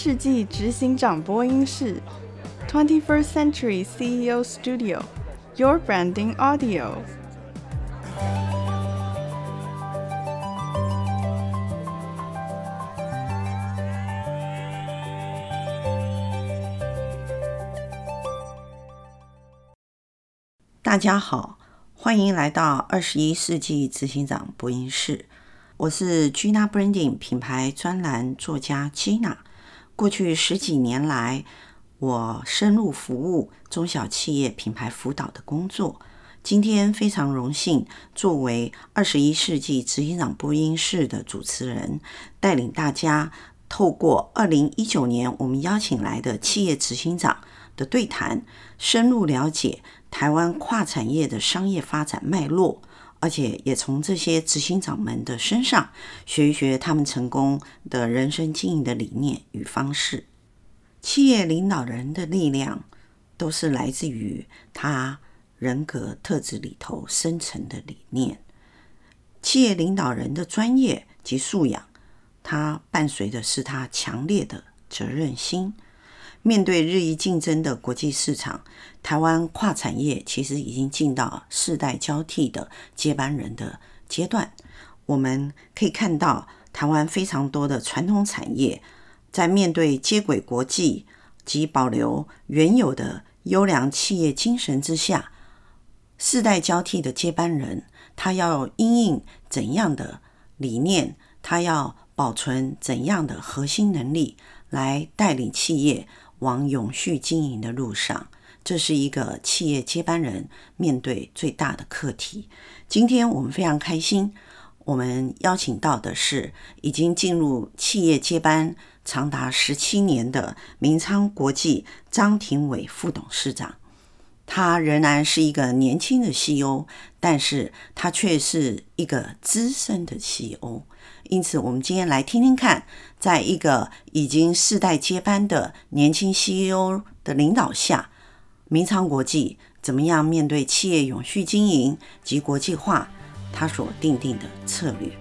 世纪执行长播音室，Twenty First Century CEO Studio，Your Branding Audio。大家好，欢迎来到二十一世纪执行长播音室。我是 Gina Branding 品牌专栏作家 Gina。过去十几年来，我深入服务中小企业品牌辅导的工作。今天非常荣幸，作为二十一世纪执行长播音室的主持人，带领大家透过二零一九年我们邀请来的企业执行长的对谈，深入了解台湾跨产业的商业发展脉络。而且也从这些执行长们的身上学一学他们成功的人生经营的理念与方式。企业领导人的力量都是来自于他人格特质里头深层的理念。企业领导人的专业及素养，他伴随的是他强烈的责任心。面对日益竞争的国际市场，台湾跨产业其实已经进到世代交替的接班人的阶段。我们可以看到，台湾非常多的传统产业，在面对接轨国际及保留原有的优良企业精神之下，世代交替的接班人，他要因应怎样的理念？他要保存怎样的核心能力，来带领企业？往永续经营的路上，这是一个企业接班人面对最大的课题。今天我们非常开心，我们邀请到的是已经进入企业接班长达十七年的明昌国际张庭伟副董事长。他仍然是一个年轻的 CEO，但是他却是一个资深的 CEO。因此，我们今天来听听看，在一个已经世代接班的年轻 CEO 的领导下，明昌国际怎么样面对企业永续经营及国际化，他所定定的策略。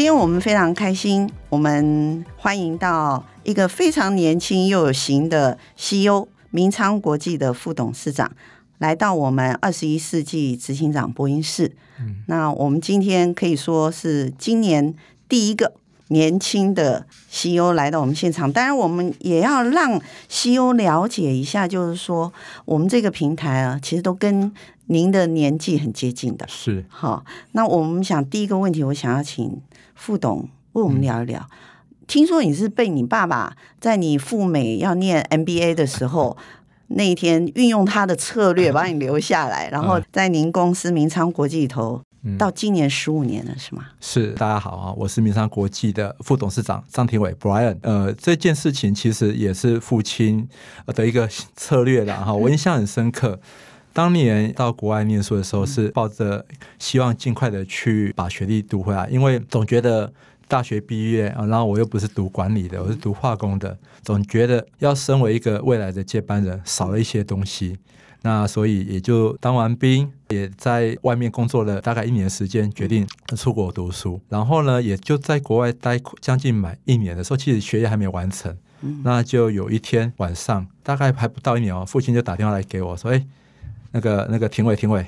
今天我们非常开心，我们欢迎到一个非常年轻又有型的 CEO，明昌国际的副董事长，来到我们二十一世纪执行长播音室。嗯，那我们今天可以说是今年第一个年轻的 CEO 来到我们现场。当然，我们也要让 CEO 了解一下，就是说我们这个平台啊，其实都跟您的年纪很接近的。是，好，那我们想第一个问题，我想要请。副董，为我们聊一聊。嗯、听说你是被你爸爸在你赴美要念 MBA 的时候，那一天运用他的策略 把你留下来，嗯、然后在您公司明昌国际里头，嗯、到今年十五年了，是吗？是，大家好啊，我是明昌国际的副董事长张庭伟 Brian。呃，这件事情其实也是父亲的一个策略的哈，我印象很深刻。当年到国外念书的时候，是抱着希望尽快的去把学历读回来，因为总觉得大学毕业啊，然后我又不是读管理的，我是读化工的，总觉得要身为一个未来的接班人，少了一些东西。那所以也就当完兵，也在外面工作了大概一年时间，决定出国读书。然后呢，也就在国外待将近满一年的时候，其实学业还没完成。那就有一天晚上，大概还不到一年哦，父亲就打电话来给我说：“哎。”那个那个评委评委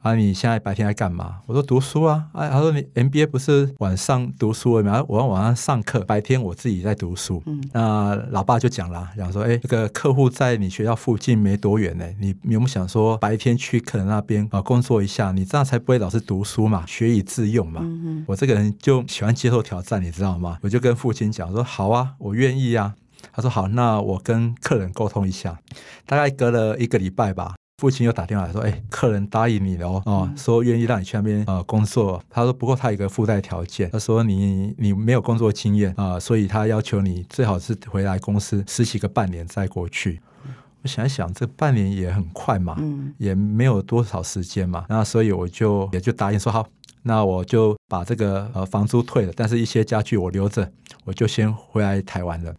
啊，你现在白天在干嘛？我说读书啊。哎，他说你 MBA 不是晚上读书吗？我晚上上课，白天我自己在读书。嗯，那老爸就讲了，讲说，哎，这个客户在你学校附近没多远呢，你有没有想说白天去客人那边啊工作一下？你这样才不会老是读书嘛，学以致用嘛。我这个人就喜欢接受挑战，你知道吗？我就跟父亲讲说，好啊，我愿意啊。他说好，那我跟客人沟通一下。大概隔了一个礼拜吧。父亲又打电话来说：“哎，客人答应你了哦，哦，说愿意让你去那边呃工作。他说不过他有一个附带条件，他说你你没有工作经验啊，所以他要求你最好是回来公司实习个半年再过去。我想一想，这半年也很快嘛，也没有多少时间嘛，那所以我就也就答应说好，那我就把这个呃房租退了，但是一些家具我留着，我就先回来台湾了。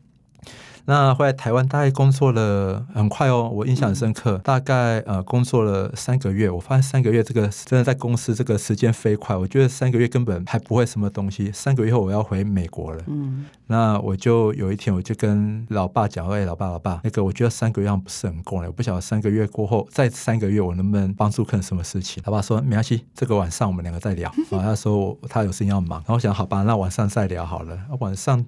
那回来台湾大概工作了很快哦，我印象很深刻，嗯、大概呃工作了三个月，我发现三个月这个真的在公司这个时间飞快，我觉得三个月根本还不会什么东西，三个月后我要回美国了。嗯，那我就有一天我就跟老爸讲，哎，老爸老爸，那个我觉得三个月不是很够了，我不晓得三个月过后再三个月我能不能帮助客人什么事情？老爸说没关系，这个晚上我们两个再聊。啊，他说他有事情要忙，然后我想好吧，那晚上再聊好了。晚上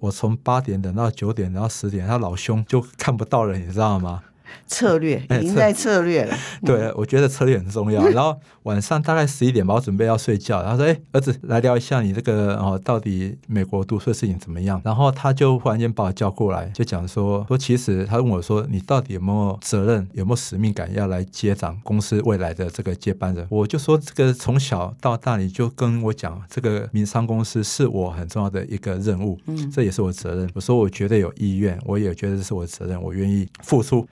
我从八点等到九点，然后十点，他老兄就看不到了，你知道吗？策略 已经在策略了，对，我觉得策略很重要。然后晚上大概十一点吧，我准备要睡觉。然后说：“哎，儿子，来聊一下你这个哦，到底美国读书的事情怎么样？”然后他就忽然间把我叫过来，就讲说：“说其实他问我说，你到底有没有责任，有没有使命感，要来接掌公司未来的这个接班人？”我就说：“这个从小到大，你就跟我讲，这个民商公司是我很重要的一个任务，嗯，这也是我责任。我说我绝对有意愿，我也觉得这是我的责任，我愿意付出。”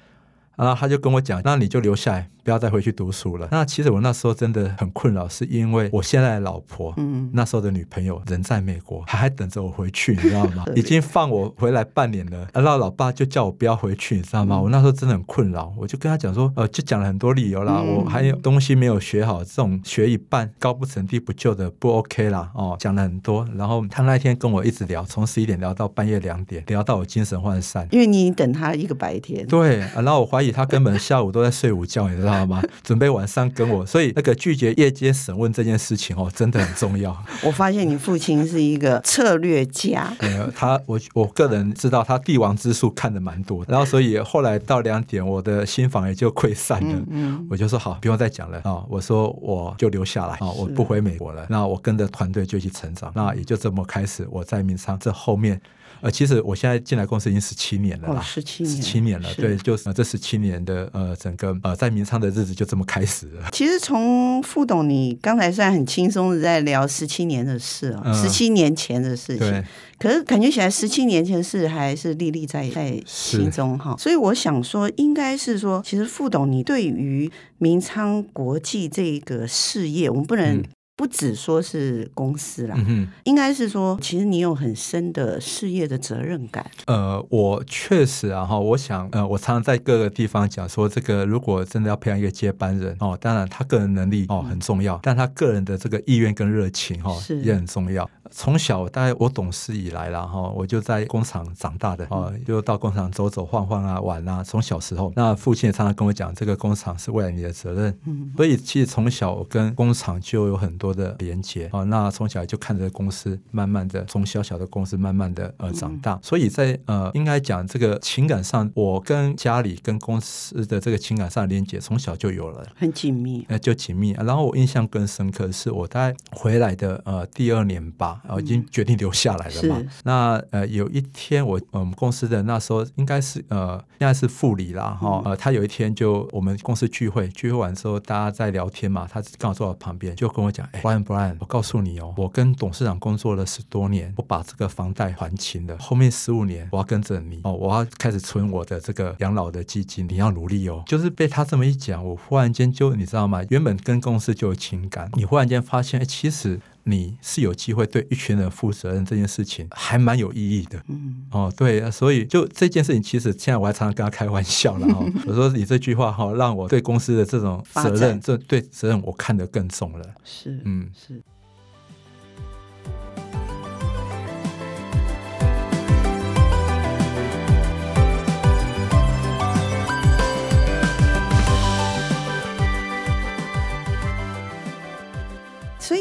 然后他就跟我讲：“那你就留下来。”不要再回去读书了。那其实我那时候真的很困扰，是因为我现在的老婆，嗯，那时候的女朋友人在美国，还还等着我回去，你知道吗？已经放我回来半年了。然后老爸就叫我不要回去，你知道吗？嗯、我那时候真的很困扰，我就跟他讲说，呃，就讲了很多理由啦。嗯、我还有东西没有学好，这种学一半高不成低不就的不 OK 啦。哦，讲了很多。然后他那天跟我一直聊，从十一点聊到半夜两点，聊到我精神涣散。因为你等他一个白天。对，然后我怀疑他根本下午都在睡午觉，你知道吗？准备。晚上跟我，所以那个拒绝夜间审问这件事情哦，真的很重要。我发现你父亲是一个策略家。没有他，我我个人知道他帝王之术看得蛮多，然后所以后来到两点，我的心房也就溃散了。嗯，嗯，我就说好，不用再讲了啊。我说我就留下来啊，我不回美国了。那我跟着团队就去成长，那也就这么开始。我在民商这后面。呃，其实我现在进来公司已经十七年了啦，十七年，十七年了，对，就是这十七年的呃，整个呃，在民昌的日子就这么开始了。其实从副董，你刚才虽然很轻松的在聊十七年的事啊，十七年前的事情，可是感觉起来十七年前的事还是历历在在心中哈。所以我想说，应该是说，其实副董，你对于民昌国际这个事业，我们不能。不只说是公司啦，嗯、哼应该是说，其实你有很深的事业的责任感。呃，我确实啊，哈，我想，呃，我常常在各个地方讲说，这个如果真的要培养一个接班人哦，当然他个人能力哦很重要，嗯、但他个人的这个意愿跟热情哈、哦、也很重要。从小大概我懂事以来了哈，我就在工厂长大的啊，就到工厂走走晃晃啊玩啊。从小时候，那父亲也常常跟我讲，这个工厂是未来你的责任。嗯，所以其实从小我跟工厂就有很多的连接啊。那从小就看着公司慢慢的从小小的公司慢慢的呃长大，所以在呃应该讲这个情感上，我跟家里跟公司的这个情感上的连接从小就有了，很紧密，呃就紧密。然后我印象更深刻的是我大概回来的呃第二年吧。然后已经决定留下来了嘛？是那呃，有一天我我们公司的那时候应该是呃，现在是副理啦哈。呃，他有一天就我们公司聚会，聚会完之后大家在聊天嘛，他刚好坐我旁边，就跟我讲：“哎，Brian Brian，我告诉你哦，我跟董事长工作了十多年，我把这个房贷还清了，后面十五年我要跟着你哦，我要开始存我的这个养老的基金，你要努力哦。”就是被他这么一讲，我忽然间就你知道吗？原本跟公司就有情感，你忽然间发现，哎，其实。你是有机会对一群人负责任这件事情，还蛮有意义的。嗯，哦，对，所以就这件事情，其实现在我还常常跟他开玩笑了哈。我说你这句话哈，让我对公司的这种责任，这对责任我看得更重了。是，嗯，是。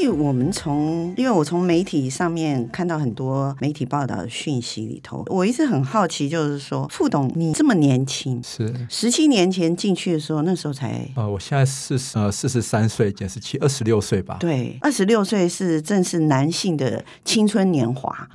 以，我们从因为我从媒体上面看到很多媒体报道的讯息里头，我一直很好奇，就是说，副董你这么年轻，是十七年前进去的时候，那时候才呃，我现在四十呃四十三岁减十七，二十六岁吧？对，二十六岁是正是男性的青春年华，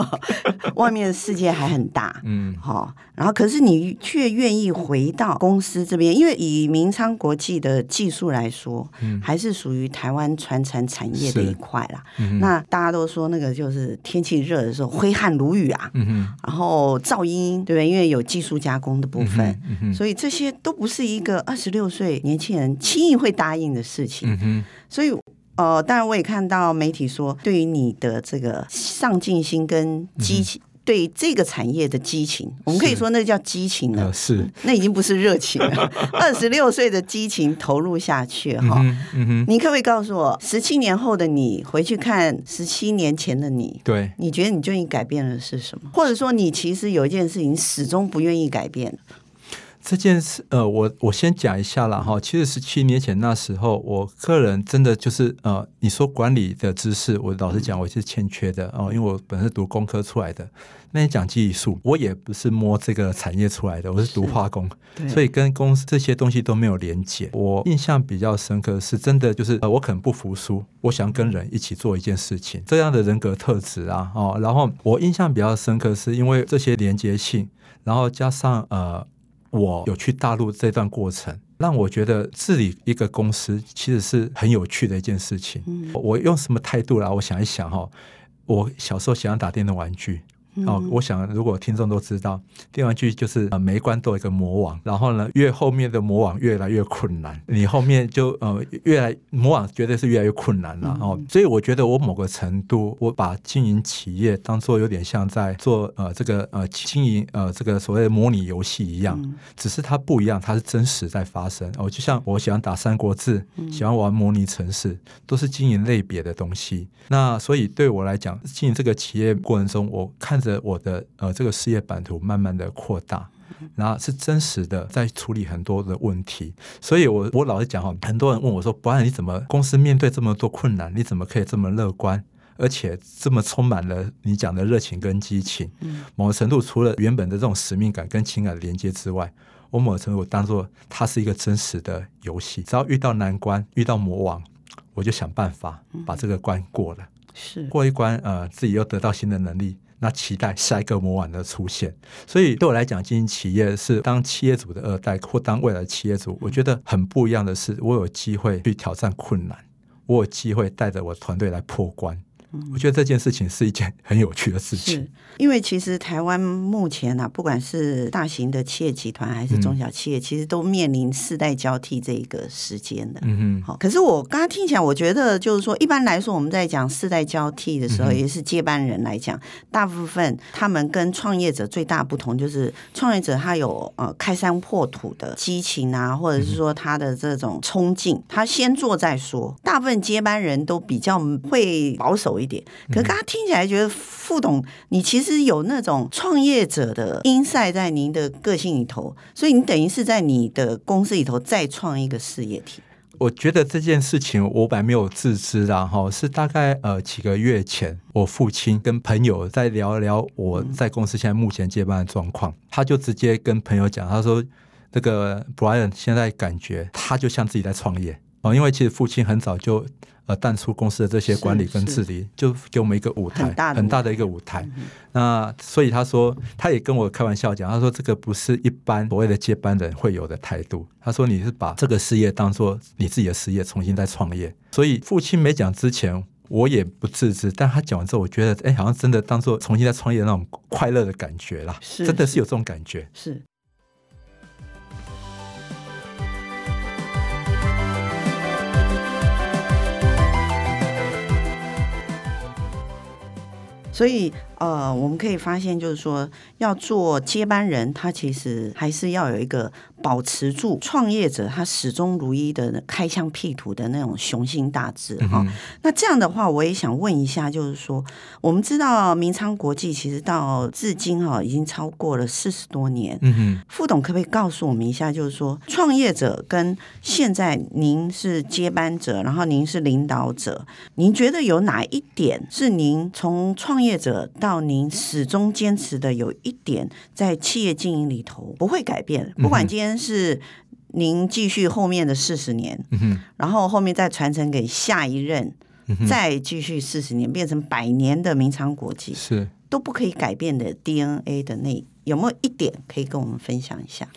外面的世界还很大，嗯，好，然后可是你却愿意回到公司这边，因为以明昌国际的技术来说，嗯，还是属于台湾传承。产业的一块啦，嗯、那大家都说那个就是天气热的时候挥汗如雨啊，嗯、然后噪音对不对？因为有技术加工的部分，所以这些都不是一个二十六岁年轻人轻易会答应的事情。嗯、所以呃，当然我也看到媒体说，对于你的这个上进心跟积极。嗯对这个产业的激情，我们可以说那叫激情了，呃、是那已经不是热情了。二十六岁的激情投入下去哈，嗯嗯哼，你可不可以告诉我，十七年后的你回去看十七年前的你，对，你觉得你最近改变的是什么？或者说，你其实有一件事情始终不愿意改变？这件事，呃，我我先讲一下了哈。其实十七年前那时候，我个人真的就是呃，你说管理的知识，我老实讲，我是欠缺的哦，因为我本身读工科出来的。那你讲技术，我也不是摸这个产业出来的，我是读化工，所以跟公司这些东西都没有连接。我印象比较深刻是真的就是，呃，我可能不服输，我想跟人一起做一件事情，这样的人格特质啊，哦，然后我印象比较深刻是因为这些连接性，然后加上呃。我有去大陆这段过程，让我觉得治理一个公司其实是很有趣的一件事情。嗯，我用什么态度来？我想一想哈，我小时候喜欢打电动玩具。哦，我想如果听众都知道，电玩剧就是呃每一关都有一个魔王，然后呢，越后面的魔王越来越困难，你后面就呃越来魔王绝对是越来越困难了哦。所以我觉得我某个程度，我把经营企业当做有点像在做呃这个呃经营呃这个所谓的模拟游戏一样，只是它不一样，它是真实在发生。哦，就像我喜欢打三国志，喜欢玩模拟城市，都是经营类别的东西。那所以对我来讲，经营这个企业过程中，我看着。我的呃这个事业版图慢慢的扩大，然后是真实的在处理很多的问题，所以我我老是讲哈，很多人问我说，不然你怎么公司面对这么多困难，你怎么可以这么乐观，而且这么充满了你讲的热情跟激情？某个程度除了原本的这种使命感跟情感的连接之外，我某个程度我当做它是一个真实的游戏，只要遇到难关，遇到魔王，我就想办法把这个关过了，是。过一关，呃，自己又得到新的能力。那期待下一个魔王的出现，所以对我来讲，经营企业是当企业主的二代或当未来企业主，我觉得很不一样的是，我有机会去挑战困难，我有机会带着我团队来破关。我觉得这件事情是一件很有趣的事情，因为其实台湾目前啊，不管是大型的企业集团还是中小企业，嗯、其实都面临世代交替这一个时间的。嗯哼，好，可是我刚刚听起来，我觉得就是说，一般来说，我们在讲世代交替的时候，也是接班人来讲，大部分他们跟创业者最大不同就是，创业者他有呃开山破土的激情啊，或者是说他的这种冲劲，他先做再说。大部分接班人都比较会保守一点，可是刚刚听起来觉得副董，你其实有那种创业者的 insight 在您的个性里头，所以你等于是在你的公司里头再创一个事业体。我觉得这件事情我本来没有自知的哈，是大概呃几个月前，我父亲跟朋友在聊聊我在公司现在目前接班的状况，他就直接跟朋友讲，他说那个 Brian 现在感觉他就像自己在创业哦，因为其实父亲很早就。呃，淡出公司的这些管理跟治理，就给我们一个舞台，很大的，很大的一个舞台。嗯、那所以他说，他也跟我开玩笑讲，他说这个不是一般所谓的接班人会有的态度。他说你是把这个事业当做你自己的事业，重新再创业。所以父亲没讲之前，我也不自知，但他讲完之后，我觉得，哎，好像真的当做重新再创业的那种快乐的感觉啦，是真的是有这种感觉，是。所以，呃，我们可以发现，就是说，要做接班人，他其实还是要有一个。保持住创业者他始终如一的开疆辟土的那种雄心大志哈、嗯。那这样的话，我也想问一下，就是说，我们知道明昌国际其实到至今哈已经超过了四十多年。嗯哼，副董可不可以告诉我们一下，就是说，创业者跟现在您是接班者，然后您是领导者，您觉得有哪一点是您从创业者到您始终坚持的有一点在企业经营里头不会改变，不管今天。是您继续后面的四十年，嗯，然后后面再传承给下一任，嗯，再继续四十年，变成百年的明昌国际，是都不可以改变的 DNA 的那有没有一点可以跟我们分享一下？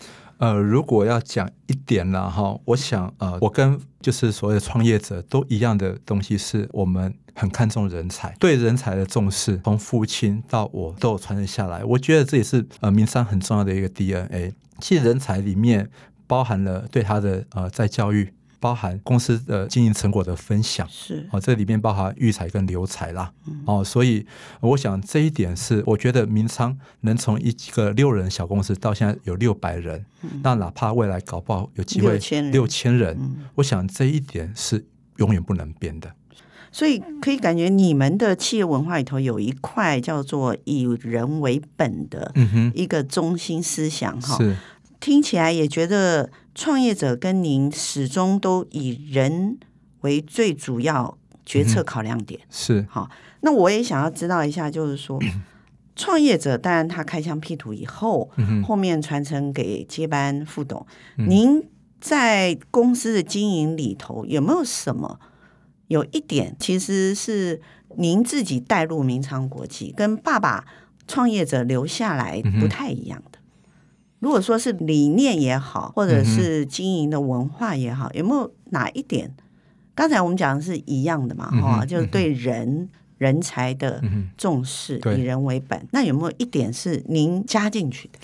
呃，如果要讲一点呢，哈，我想呃，我跟就是所有的创业者都一样的东西，是我们很看重人才，对人才的重视，从父亲到我都有传承下来。我觉得这也是呃民商很重要的一个 DNA。其实人才里面包含了对他的呃在教育、包含公司的经营成果的分享，是。哦，这里面包含育才跟留才啦，嗯、哦，所以我想这一点是我觉得明昌能从一个六人小公司到现在有六百人，嗯、那哪怕未来搞不好有机会六千人，嗯、我想这一点是永远不能变的。所以可以感觉你们的企业文化里头有一块叫做以人为本的一个中心思想哈，是听起来也觉得创业者跟您始终都以人为最主要决策考量点，是好。那我也想要知道一下，就是说 创业者当然他开疆辟土以后，后面传承给接班副董，您在公司的经营里头有没有什么？有一点其实是您自己带入明昌国际，跟爸爸创业者留下来不太一样的。如果说是理念也好，或者是经营的文化也好，有没有哪一点？刚才我们讲的是一样的嘛，哈，就是对人人才的重视，以人为本。那有没有一点是您加进去的？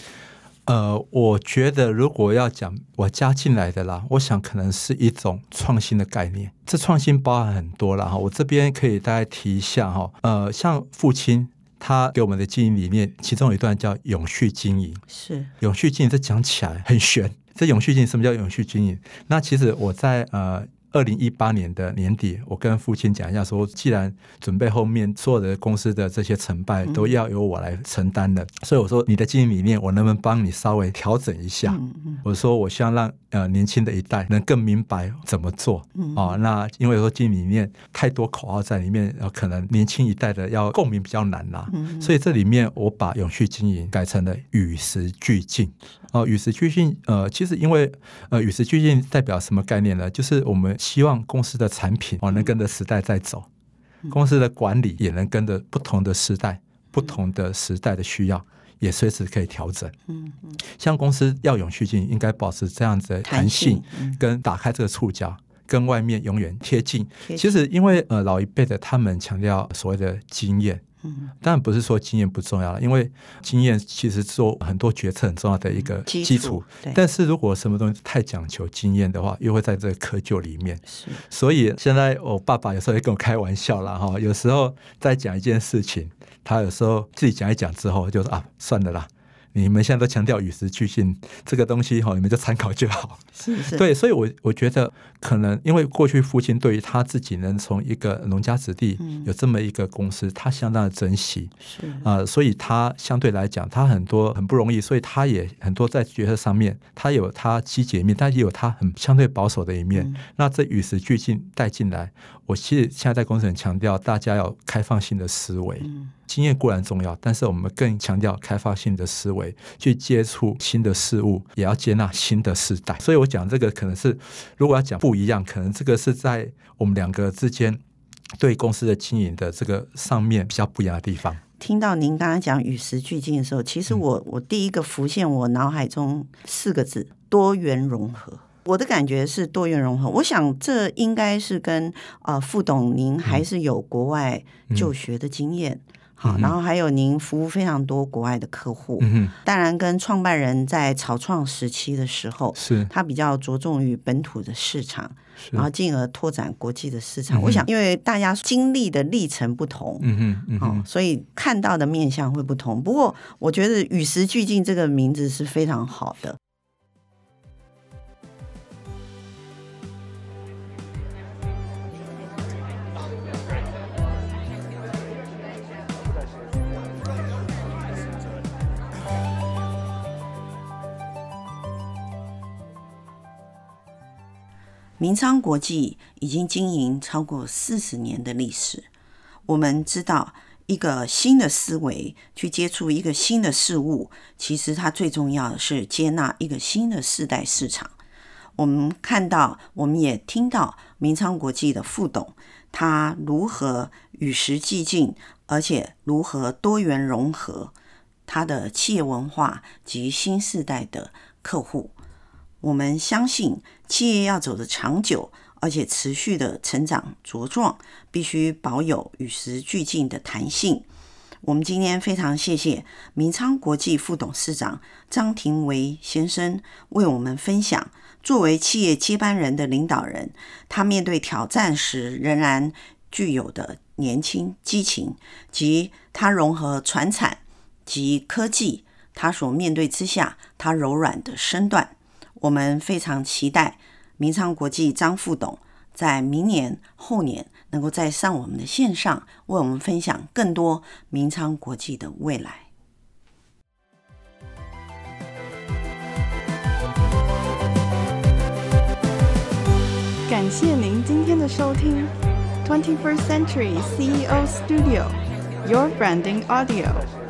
呃，我觉得如果要讲我加进来的啦，我想可能是一种创新的概念。这创新包含很多了哈，我这边可以大概提一下哈。呃，像父亲他给我们的经营理念，其中有一段叫永续经营。是永续经营，这讲起来很玄。这永续经营，什么叫永续经营？那其实我在呃。二零一八年的年底，我跟父亲讲一下，说既然准备后面所有的公司的这些成败都要由我来承担的，所以我说你的经营理念，我能不能帮你稍微调整一下？我说我希望让呃年轻的一代能更明白怎么做哦。那因为说经营理念太多口号在里面，可能年轻一代的要共鸣比较难啦。所以这里面我把永续经营改成了与时俱进。哦，与时俱进，呃，其实因为呃，与时俱进代表什么概念呢？就是我们希望公司的产品哦能跟着时代在走，公司的管理也能跟着不同的时代、不同的时代的需要，也随时可以调整。嗯嗯，像公司要永续经营，应该保持这样子的弹性，跟打开这个触角，跟外面永远贴近。其实因为呃老一辈的他们强调所谓的经验。嗯，当然不是说经验不重要了，因为经验其实做很多决策很重要的一个基础。但是如果什么东西太讲求经验的话，又会在这个窠臼里面。是，所以现在我爸爸有时候也跟我开玩笑了哈，有时候在讲一件事情，他有时候自己讲一讲之后，就说啊，算了啦。你们现在都强调与时俱进这个东西哈，你们就参考就好。是是。对，所以我我觉得可能因为过去父亲对于他自己能从一个农家子弟有这么一个公司，他相当的珍惜。是啊，所以他相对来讲，他很多很不容易，所以他也很多在决策上面，他有他积极的一面，但也有他很相对保守的一面。那这与时俱进带进来，我其实现在在公司很强调，大家要开放性的思维。经验固然重要，但是我们更强调开放性的思维，去接触新的事物，也要接纳新的世代。所以我讲这个可能是，如果要讲不一样，可能这个是在我们两个之间对公司的经营的这个上面比较不一样的地方。听到您刚刚讲与时俱进的时候，其实我我第一个浮现我脑海中四个字：多元融合。我的感觉是多元融合。我想这应该是跟啊、呃、副董您还是有国外就学的经验。嗯嗯好，然后还有您服务非常多国外的客户，嗯，当然跟创办人在草创时期的时候，是他比较着重于本土的市场，是然后进而拓展国际的市场。嗯、我想，因为大家经历的历程不同，嗯哼，嗯哼，所以看到的面向会不同。不过，我觉得“与时俱进”这个名字是非常好的。明昌国际已经经营超过四十年的历史。我们知道，一个新的思维去接触一个新的事物，其实它最重要的是接纳一个新的世代市场。我们看到，我们也听到明昌国际的副董他如何与时俱进，而且如何多元融合他的企业文化及新世代的客户。我们相信，企业要走得长久，而且持续的成长茁壮，必须保有与时俱进的弹性。我们今天非常谢谢明昌国际副董事长张庭维先生为我们分享，作为企业接班人的领导人，他面对挑战时仍然具有的年轻激情，及他融合传产及科技，他所面对之下他柔软的身段。我们非常期待明昌国际张副董在明年后年。能够再上我们的线上，为我们分享更多明昌国际的未来。感谢您今天的收听，Twenty First Century CEO Studio，Your Branding Audio。